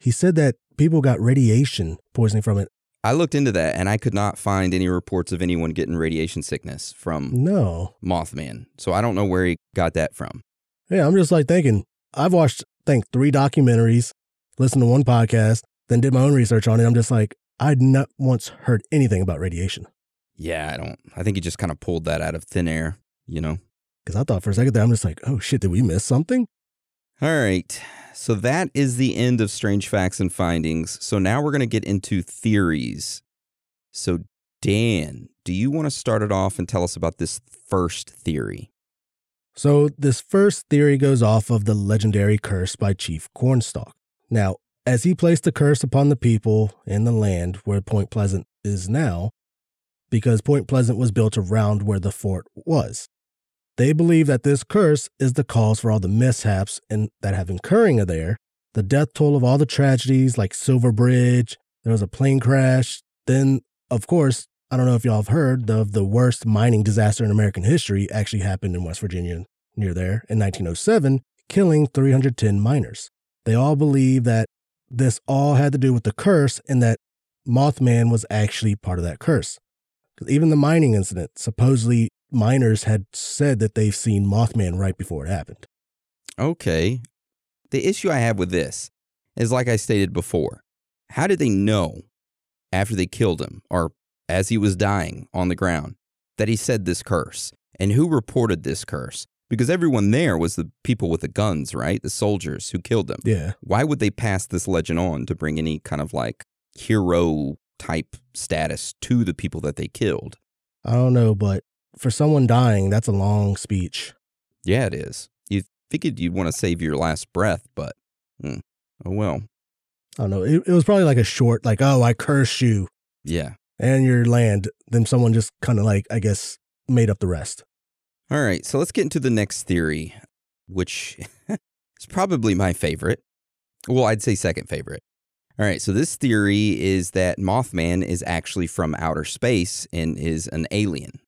he said that people got radiation poisoning from it. I looked into that and I could not find any reports of anyone getting radiation sickness from No, Mothman. So I don't know where he got that from. yeah, I'm just like thinking. I've watched, I think, three documentaries, listened to one podcast, then did my own research on it. I'm just like, I'd not once heard anything about radiation. Yeah, I don't. I think he just kind of pulled that out of thin air, you know? Because I thought for a second there, I'm just like, oh shit, did we miss something? All right. So that is the end of strange facts and findings. So now we're going to get into theories. So, Dan, do you want to start it off and tell us about this first theory? So, this first theory goes off of the legendary curse by Chief Cornstalk. Now, as he placed the curse upon the people in the land where Point Pleasant is now, because Point Pleasant was built around where the fort was, they believe that this curse is the cause for all the mishaps and that have occurring there. The death toll of all the tragedies like Silver Bridge, there was a plane crash. Then, of course, I don't know if y'all have heard of the worst mining disaster in American history actually happened in West Virginia near there in 1907, killing 310 miners. They all believe that this all had to do with the curse and that Mothman was actually part of that curse. even the mining incident, supposedly miners had said that they've seen Mothman right before it happened. Okay. The issue I have with this is like I stated before. How did they know after they killed him or as he was dying on the ground that he said this curse? And who reported this curse? Because everyone there was the people with the guns, right? The soldiers who killed them. Yeah. Why would they pass this legend on to bring any kind of like hero type status to the people that they killed? I don't know, but for someone dying, that's a long speech. Yeah, it is. You figured you'd want to save your last breath, but hmm, oh well. I don't know. It, it was probably like a short, like, oh, I curse you Yeah. and your land. Then someone just kind of like, I guess, made up the rest. All right, so let's get into the next theory, which is probably my favorite. Well, I'd say second favorite. All right, so this theory is that Mothman is actually from outer space and is an alien.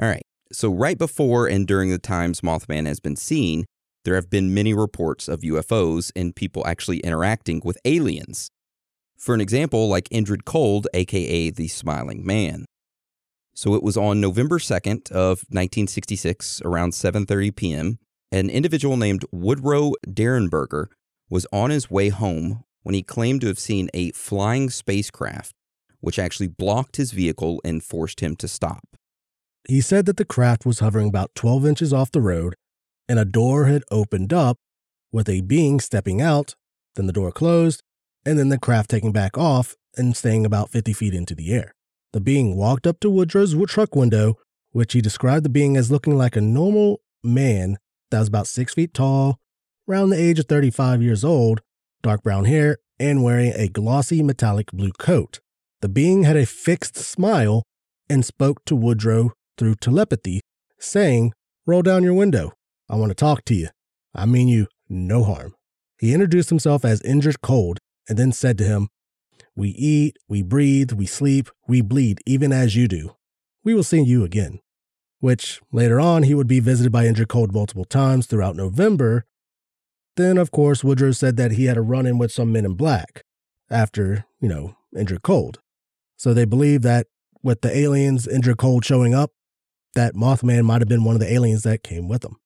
All right, so right before and during the times Mothman has been seen, there have been many reports of UFOs and people actually interacting with aliens. For an example, like Indrid Cold, aka the Smiling Man. So it was on November 2nd of 1966 around 7:30 p.m. An individual named Woodrow Derenberger was on his way home when he claimed to have seen a flying spacecraft which actually blocked his vehicle and forced him to stop. He said that the craft was hovering about 12 inches off the road and a door had opened up with a being stepping out, then the door closed, and then the craft taking back off and staying about 50 feet into the air. The being walked up to Woodrow's truck window, which he described the being as looking like a normal man that was about six feet tall, around the age of 35 years old, dark brown hair, and wearing a glossy metallic blue coat. The being had a fixed smile and spoke to Woodrow through telepathy, saying, Roll down your window. I want to talk to you. I mean you no harm. He introduced himself as Indrid Cold and then said to him, We eat, we breathe, we sleep, we bleed, even as you do. We will see you again. Which later on he would be visited by Indrid Cold multiple times throughout November. Then, of course, Woodrow said that he had a run in with some men in black. after, you know, Indrid Cold. So they believe that with the aliens, Indrid Cold showing up, that Mothman might have been one of the aliens that came with them.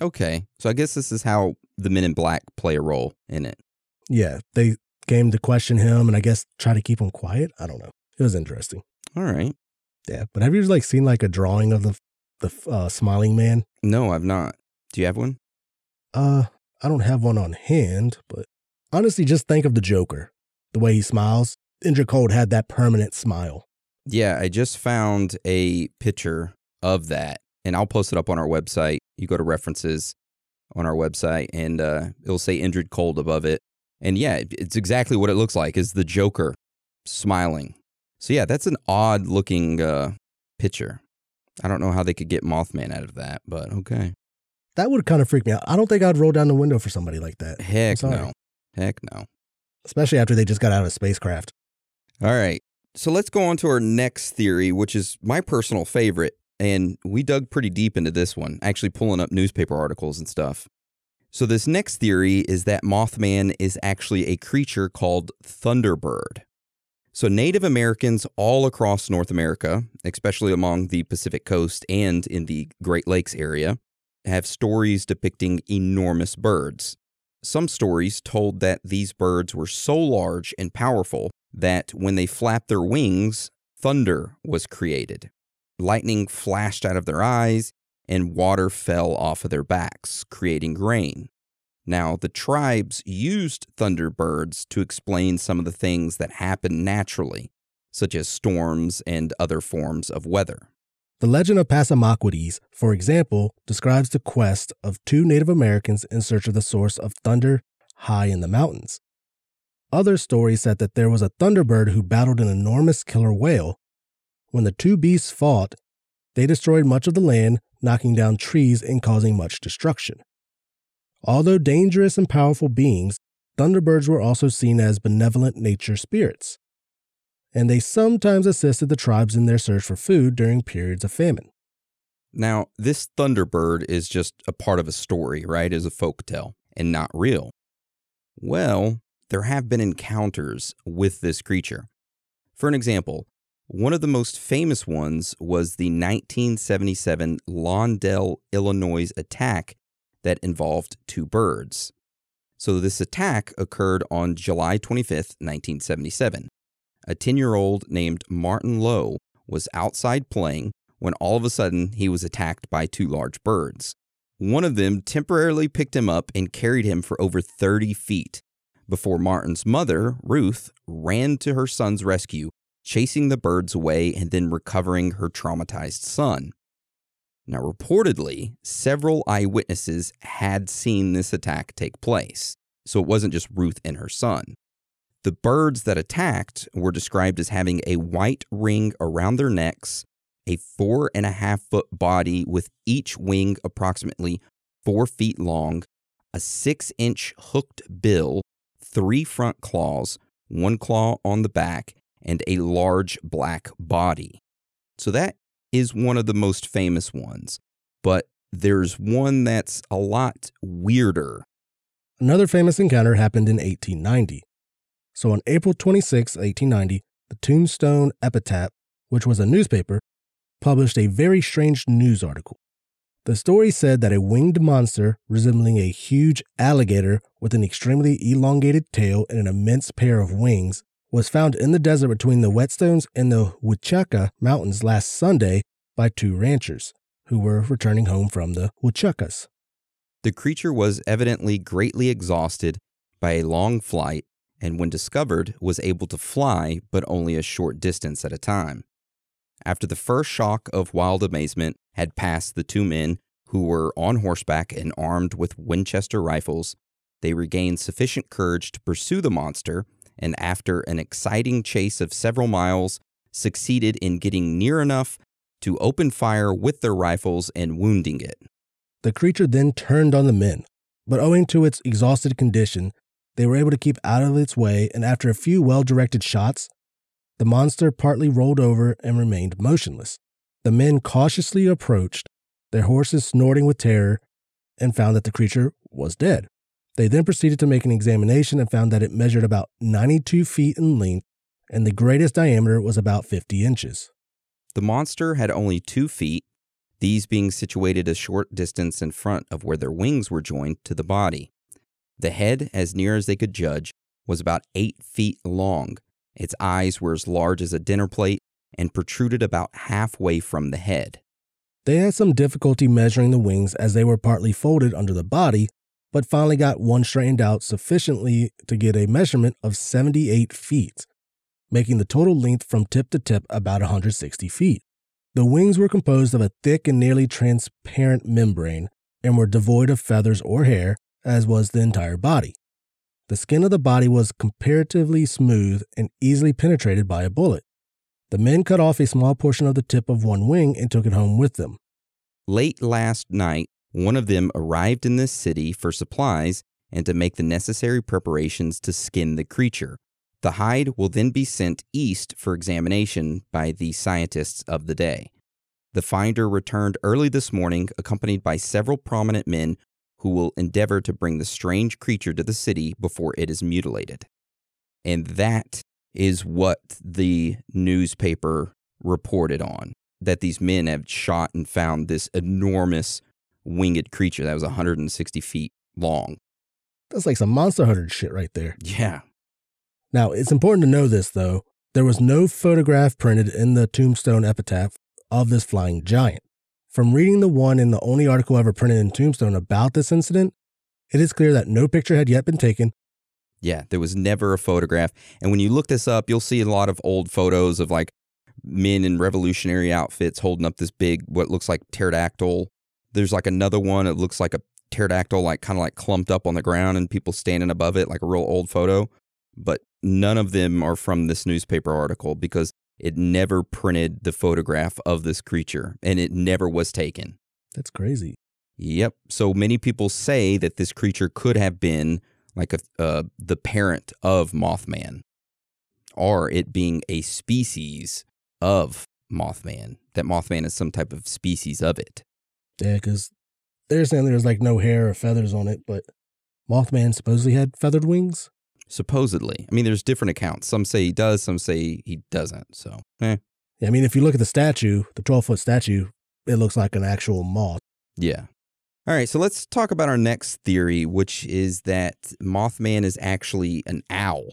Okay. So I guess this is how the men in black play a role in it. Yeah, they came to question him and I guess try to keep him quiet. I don't know. It was interesting. All right. Yeah, but have you like seen like a drawing of the the uh, smiling man? No, I've not. Do you have one? Uh, I don't have one on hand, but honestly, just think of the Joker, the way he smiles. Indrid Cold had that permanent smile. Yeah, I just found a picture of that, and I'll post it up on our website. You go to references on our website, and uh, it'll say Indrid Cold above it. And yeah, it's exactly what it looks like is the Joker smiling. So yeah, that's an odd looking uh, picture. I don't know how they could get Mothman out of that, but okay. That would kind of freak me out. I don't think I'd roll down the window for somebody like that. Heck no. Heck no. Especially after they just got out of a spacecraft. All right. So let's go on to our next theory, which is my personal favorite. And we dug pretty deep into this one, actually pulling up newspaper articles and stuff. So, this next theory is that Mothman is actually a creature called Thunderbird. So, Native Americans all across North America, especially along the Pacific coast and in the Great Lakes area, have stories depicting enormous birds. Some stories told that these birds were so large and powerful that when they flapped their wings, thunder was created. Lightning flashed out of their eyes, and water fell off of their backs, creating rain. Now, the tribes used thunderbirds to explain some of the things that happen naturally, such as storms and other forms of weather. The legend of Passamaquoddies, for example, describes the quest of two Native Americans in search of the source of thunder high in the mountains. Other stories said that there was a thunderbird who battled an enormous killer whale. When the two beasts fought, they destroyed much of the land, knocking down trees and causing much destruction. Although dangerous and powerful beings, thunderbirds were also seen as benevolent nature spirits, and they sometimes assisted the tribes in their search for food during periods of famine. Now, this thunderbird is just a part of a story, right? As a folk tale and not real. Well, there have been encounters with this creature. For an example, one of the most famous ones was the 1977 Lawndale, Illinois attack that involved two birds. So, this attack occurred on July 25th, 1977. A 10 year old named Marlon Lowe was outside playing when all of a sudden he was attacked by two large birds. One of them temporarily picked him up and carried him for over 30 feet before Marlon's mother, Ruth, ran to her son's rescue, chasing the birds away and then recovering her traumatized son. Now, reportedly, several eyewitnesses had seen this attack take place, so it wasn't just Ruth and her son. The birds that attacked were described as having a white ring around their necks, a four and a half foot body with each wing approximately four feet long, a six inch hooked bill, three front claws, one claw on the back, and a large black body. So that is one of the most famous ones, but there's one that's a lot weirder. Another famous encounter happened in 1890. So on April 26, 1890, the Tombstone Epitaph, which was a newspaper, published a very strange news article. The story said that a winged monster resembling a huge alligator with an extremely elongated tail and an immense pair of wings was found in the desert between the Whetstones and the Wichita Mountains last Sunday by two ranchers who were returning home from the Huachucas. The creature was evidently greatly exhausted by a long flight and, when discovered, was able to fly but only a short distance at a time. After the first shock of wild amazement had passed the two men who were on horseback and armed with Winchester rifles, they regained sufficient courage to pursue the monster and after an exciting chase of several miles, succeeded in getting near enough to open fire with their rifles and wounding it. The creature then turned on the men, but owing to its exhausted condition, they were able to keep out of its way, and after a few well directed shots, the monster partly rolled over and remained motionless. The men cautiously approached, their horses snorting with terror, and found that the creature was dead. They then proceeded to make an examination and found that it measured about 92 feet in length and the greatest diameter was about 50 inches. The monster had only two feet, these being situated a short distance in front of where their wings were joined to the body. The head, as near as they could judge, was about eight feet long. Its eyes were as large as a dinner plate and protruded about halfway from the head. They had some difficulty measuring the wings as they were partly folded under the body, but finally got one straightened out sufficiently to get a measurement of 78 feet, making the total length from tip to tip about 160 feet. The wings were composed of a thick and nearly transparent membrane and were devoid of feathers or hair, as was the entire body. The skin of the body was comparatively smooth and easily penetrated by a bullet. The men cut off a small portion of the tip of one wing and took it home with them. Late last night, one of them arrived in this city for supplies and to make the necessary preparations to skin the creature. The hide will then be sent east for examination by the scientists of the day. The finder returned early this morning, accompanied by several prominent men who will endeavor to bring the strange creature to the city before it is mutilated. And that is what the newspaper reported on that these men have shot and found this enormous winged creature that was 160 feet long. That's like some Monster Hunter shit right there. Yeah. Now, it's important to know this, though. There was no photograph printed in the tombstone epitaph of this flying giant. From reading the one and the only article ever printed in Tombstone about this incident, it is clear that no picture had yet been taken. Yeah, there was never a photograph. And when you look this up, you'll see a lot of old photos of like men in revolutionary outfits holding up this big, what looks like pterodactyl. There's like another one, it looks like a pterodactyl, like kind of like clumped up on the ground and people standing above it, like a real old photo. But none of them are from this newspaper article because it never printed the photograph of this creature and it never was taken. That's crazy. Yep. So many people say that this creature could have been like a, uh, the parent of Mothman, or it being a species of Mothman. That Mothman is some type of species of it. Yeah, because they're saying there's like no hair or feathers on it, but Mothman supposedly had feathered wings. Supposedly. I mean, there's different accounts. Some say he does, some say he doesn't. So, eh. Yeah, I mean, if you look at the statue, the 12 foot statue, it looks like an actual moth. Yeah. All right, so let's talk about our next theory, which is that Mothman is actually an owl.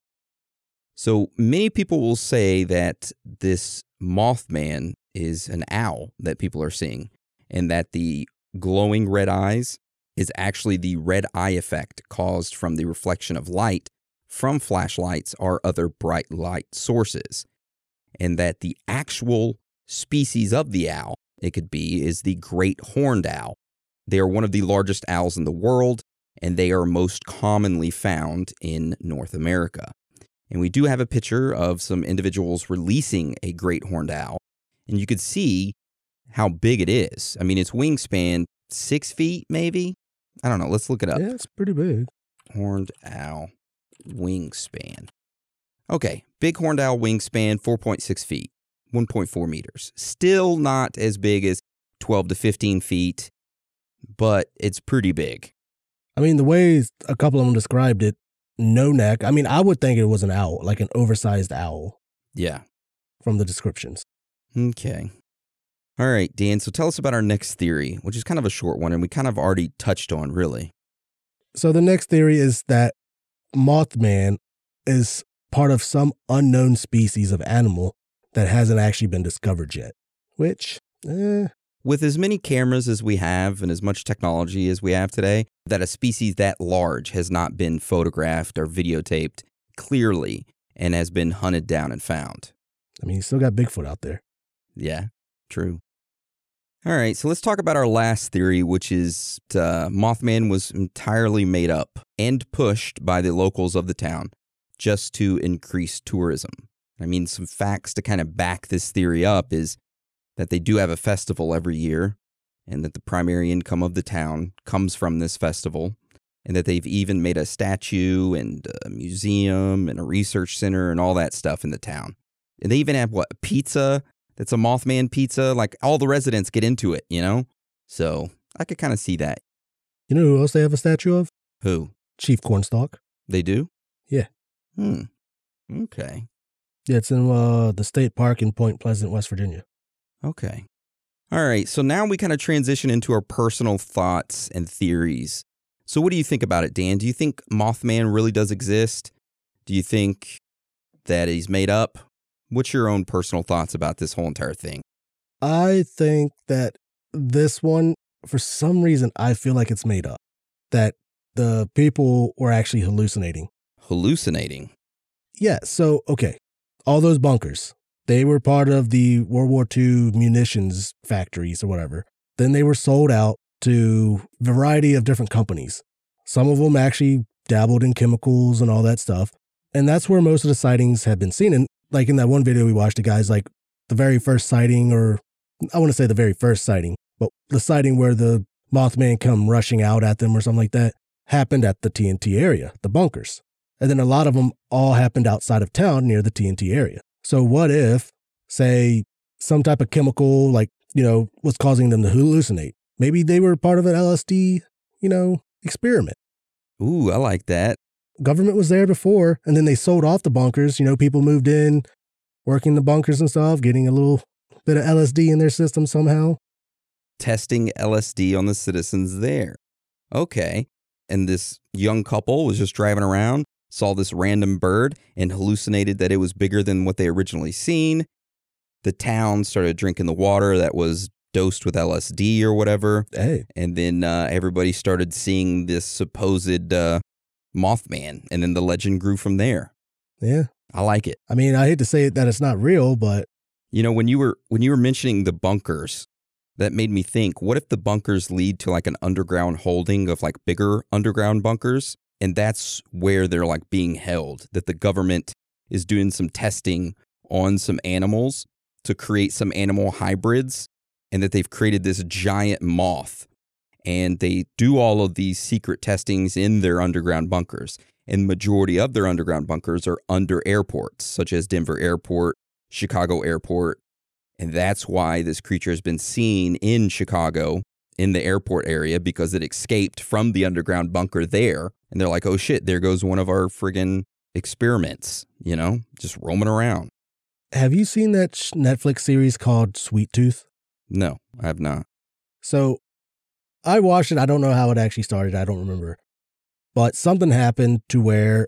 So many people will say that this Mothman is an owl that people are seeing, and that the glowing red eyes is actually the red eye effect caused from the reflection of light from flashlights or other bright light sources, and that the actual species of the owl it could be is the great horned owl. They are one of the largest owls in the world, and they are most commonly found in North America. And we do have a picture of some individuals releasing a great horned owl, and you could see how big it is. I mean, its wingspan, six feet maybe? I don't know. Let's look it up. Yeah, it's pretty big. Horned owl wingspan. Okay, big horned owl wingspan, 4.6 feet, 1.4 meters. Still not as big as 12 to 15 feet, but it's pretty big. I mean, the way a couple of them described it, no neck. I mean, I would think it was an owl, like an oversized owl Yeah. from the descriptions. Okay. All right, Dan. So tell us about our next theory, which is kind of a short one, and we kind of already touched on, really. So the next theory is that Mothman is part of some unknown species of animal that hasn't actually been discovered yet. Which, eh, With as many cameras as we have and as much technology as we have today, that a species that large has not been photographed or videotaped clearly and has been hunted down and found. I mean, you still got Bigfoot out there. Yeah, true. All right, so let's talk about our last theory, which is uh, Mothman was entirely made up and pushed by the locals of the town just to increase tourism. I mean, some facts to kind of back this theory up is that they do have a festival every year and that the primary income of the town comes from this festival and that they've even made a statue and a museum and a research center and all that stuff in the town. And they even have what pizza that's a Mothman pizza. Like all the residents get into it, you know? So I could kind of see that. You know who else they have a statue of? Who? Chief Cornstalk. They do? Yeah. Hmm. Okay. Yeah, it's in uh, the state park in Point Pleasant, West Virginia. Okay. All right. So now we kind of transition into our personal thoughts and theories. So, what do you think about it, Dan? Do you think Mothman really does exist? Do you think that he's made up? What's your own personal thoughts about this whole entire thing? I think that this one, for some reason, I feel like it's made up. That the people were actually hallucinating. Hallucinating. Yeah. So, okay. All those bunkers, they were part of the World War II munitions factories or whatever. Then they were sold out to a variety of different companies. Some of them actually dabbled in chemicals and all that stuff. And that's where most of the sightings have been seen. And like in that one video we watched, the guys like the very first sighting, or I want to say the very first sighting, but the sighting where the Mothman come rushing out at them or something like that happened at the TNT area, the bunkers. And then a lot of them all happened outside of town near the TNT area. So what if, say, some type of chemical, like, you know, was causing them to hallucinate? Maybe they were part of an LSD, you know, experiment. Ooh, I like that. Government was there before, and then they sold off the bunkers. You know, people moved in, working the bunkers and stuff, getting a little bit of LSD in their system somehow. Testing LSD on the citizens there. Okay. And this young couple was just driving around, saw this random bird, and hallucinated that it was bigger than what they originally seen. The town started drinking the water that was dosed with LSD or whatever. Hey, And then uh, everybody started seeing this supposed uh, Mothman. And then the legend grew from there. yeah. I like it. I mean, I hate to say it that it's not real, but You know, when you were when you were mentioning the bunkers, that made me think, what if the bunkers lead to like an underground holding of like bigger underground bunkers? And that's where they're like being held, that the government is doing some testing on some animals to create some animal hybrids, and that they've created this giant moth. And they do all of these secret testings in their underground bunkers. And majority of their underground bunkers are under airports, such as Denver Airport, Chicago Airport. And that's why this creature has been seen in Chicago in the airport area because it escaped from the underground bunker there. And they're like, oh shit, there goes one of our friggin' experiments, you know, just roaming around. have you seen that sh- Netflix series called Sweet Tooth? No, I have not. So I watched it. I don't know how it actually started. I don't remember. But something happened to where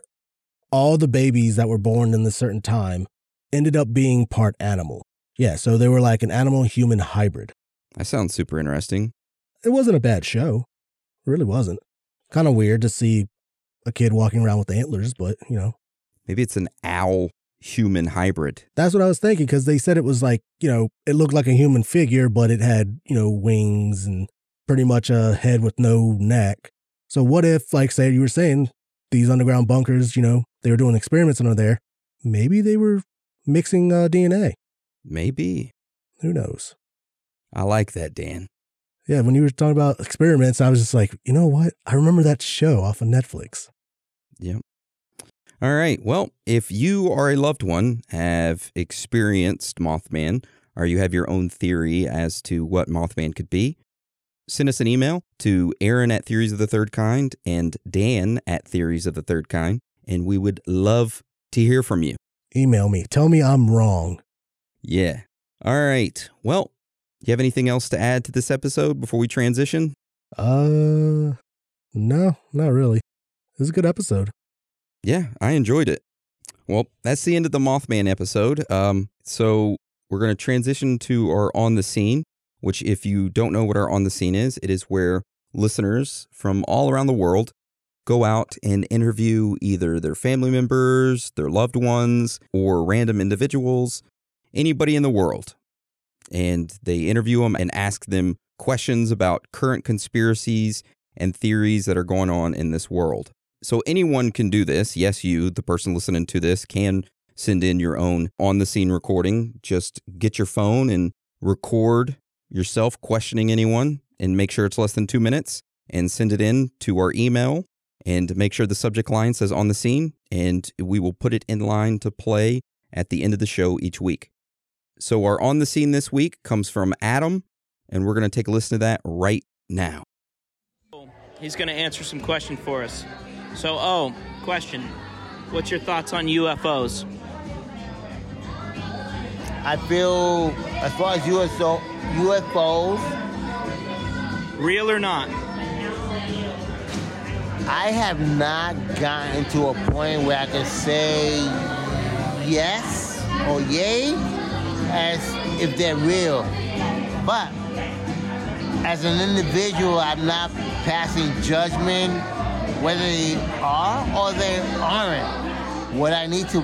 all the babies that were born in a certain time ended up being part animal. Yeah, so they were like an animal human hybrid. That sounds super interesting. It wasn't a bad show. It really wasn't. Kind of weird to see a kid walking around with antlers, but you know, Maybe it's an owl human hybrid. that's what I was thinking because they said it was like, you know, it looked like a human figure, but it had, you know, wings and pretty much a head with no neck. So what if, like, say you were saying, these underground bunkers, you know, they were doing experiments under there. Maybe they were mixing uh, DNA. Maybe. Who knows? I like that, Dan. Yeah, when you were talking about experiments, I was just like, you know what? I remember that show off of Netflix. Yep. All right. Well, if you are a loved one, have experienced Mothman, or you have your own theory as to what Mothman could be, send us an email to Aaron at Theories of the Third Kind and Dan at Theories of the Third Kind, and we would love to hear from you. Email me. Tell me I'm wrong. Yeah. All right. Well, you have anything else to add to this episode before we transition? Uh, no, not really. It was a good episode. Yeah, I enjoyed it. Well, that's the end of the Mothman episode. Um, so we're going to transition to our on the scene, which, if you don't know what our on the scene is, it is where listeners from all around the world go out and interview either their family members, their loved ones, or random individuals, anybody in the world. And they interview them and ask them questions about current conspiracies and theories that are going on in this world. So anyone can do this. Yes, you, the person listening to this, can send in your own on the scene recording. Just get your phone and record yourself questioning anyone and make sure it's less than two minutes and send it in to our email and make sure the subject line says on the scene and we will put it in line to play at the end of the show each week. So our on the scene this week comes from Adam and we're going to take a listen to that right now. He's going to answer some questions for us. So, oh, question. What's your thoughts on UFOs? I feel, as far as USO, UFOs, Real or not? I have not gotten to a point where I can say yes or yay as if they're real. But as an individual, I'm not passing judgment whether they are or they aren't. What I need to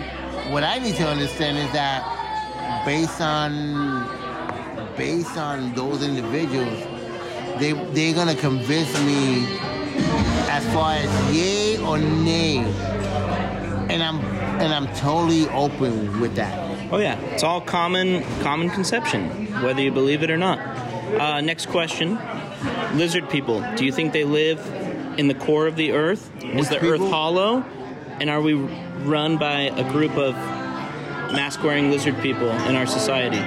what I need to understand is that based on based on those individuals, they they're gonna convince me as far as yay or nay. And I'm and I'm totally open with that. Oh yeah, it's all common common conception, whether you believe it or not. Uh, next question: Lizard people. Do you think they live in the core of the Earth? Is the Which Earth hollow? And are we run by a group of mask-wearing lizard people in our society?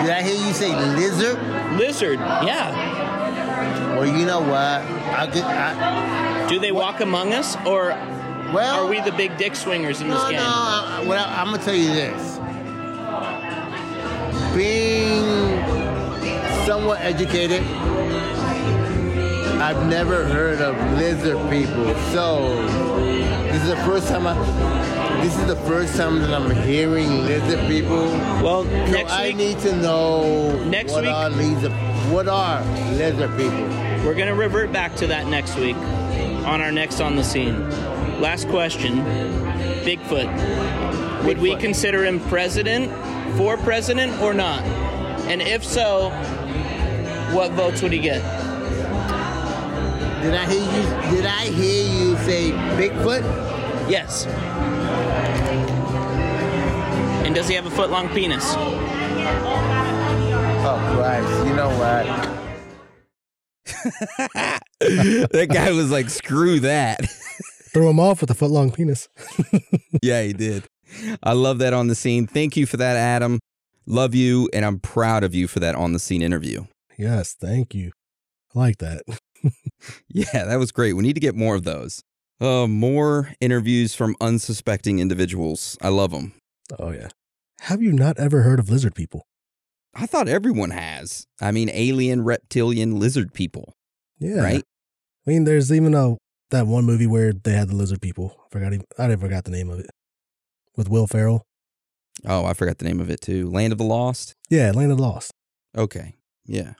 Did I hear you say lizard? Lizard, yeah. Well, you know what? I could, I, Do they walk among us, or well, are we the big dick swingers in no, this no. game? I, uh, well, I'm gonna tell you this. Being somewhat educated, I've never heard of lizard people. So this is the first time I. This is the first time that I'm hearing lizard people. Well, So next I week need to know Next what week- are lizard what are lizard people. We're going to revert back to that next week on our next on the scene. Last question Bigfoot. Would we consider him president, for president, or not? And if so, what votes would he get? Did I hear you? Did I hear you say Bigfoot? Yes. And does he have a foot long penis? Oh Christ! You know what? that guy was like, screw that. Throw him off with a foot long penis. yeah, he did. I love that on the scene. Thank you for that, Adam. Love you, and I'm proud of you for that on the scene interview. Yes, thank you. I like that. Yeah, that was great. We need to get more of those. Uh, more interviews from unsuspecting individuals. I love them. Oh, yeah. Have you not ever heard of lizard people? I thought everyone has. I mean, alien, reptilian, lizard people, Yeah. right? I mean, there's even a that one movie where they had the lizard people. I forgot. Even, I forgot the name of it. With Will Ferrell. Oh, I forgot the name of it too. Land of the Lost. Yeah, Land of the Lost. Okay. Yeah.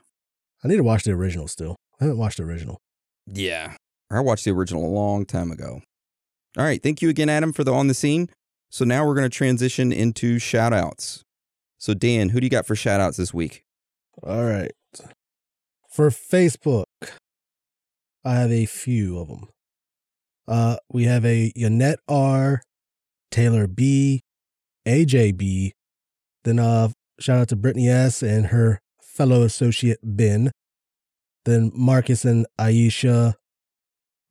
I need to watch the original still. I haven't watched the original. Yeah. I watched the original a long time ago. All right. Thank you again, Adam, for the on the scene. So now we're going to transition into shout outs. So, Dan, who do you got for shout outs this week? All right. For Facebook, I have a few of them. Uh, we have a Yannette R, Taylor B, AJ B. Then uh, shout out to Brittany S and her fellow associate Ben. Then Marcus and Aisha,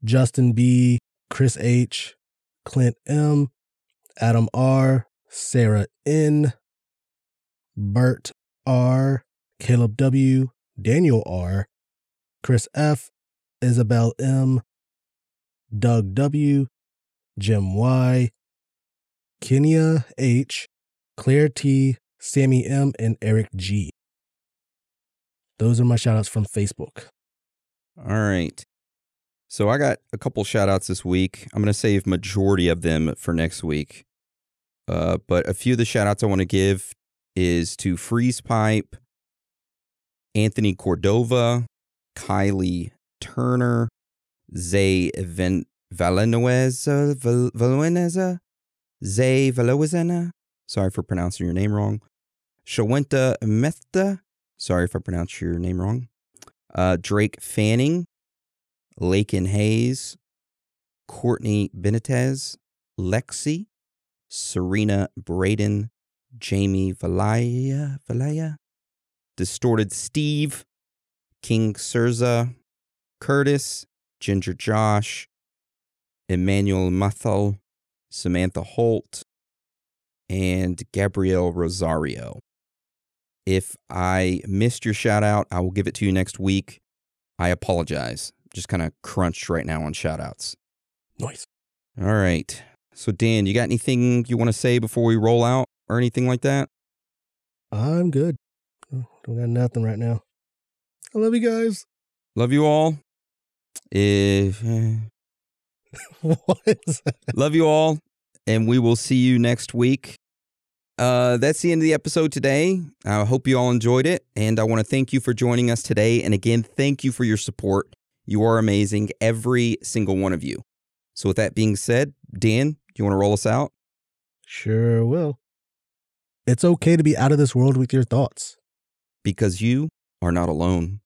Justin B, Chris H, Clint M, Adam R, Sarah N, Bert R, Caleb W, Daniel R, Chris F, Isabel M, Doug W, Jim Y, Kenya H, Claire T, Sammy M, and Eric G. Those are my shout outs from Facebook. All right. So I got a couple shout outs this week. I'm going to save majority of them for next week. Uh, but a few of the shout outs I want to give is to Freeze Pipe, Anthony Cordova, Kylie Turner, Zay Ven- Valanueza, Val- Valanueza, Zay Valanueza. Sorry for pronouncing your name wrong. Shawenta Methda. Sorry if I pronounced your name wrong. Uh, Drake Fanning, Lakin Hayes, Courtney Benitez, Lexi, Serena Braden, Jamie Valaya, Valaya, Distorted Steve, King Surza, Curtis, Ginger Josh, Emmanuel Mathal, Samantha Holt, and Gabrielle Rosario. If I missed your shout out, I will give it to you next week. I apologize. Just kind of crunched right now on shout outs. Nice. All right. So, Dan, you got anything you want to say before we roll out or anything like that? I'm good. Don't got nothing right now. I love you guys. Love you all. If eh, what is that? love you all, and we will see you next week. Uh, that's the end of the episode today. I hope you all enjoyed it, and I want to thank you for joining us today. And again, thank you for your support. You are amazing, every single one of you. So, with that being said, Dan, do you want to roll us out? Sure will. It's okay to be out of this world with your thoughts. Because you are not alone.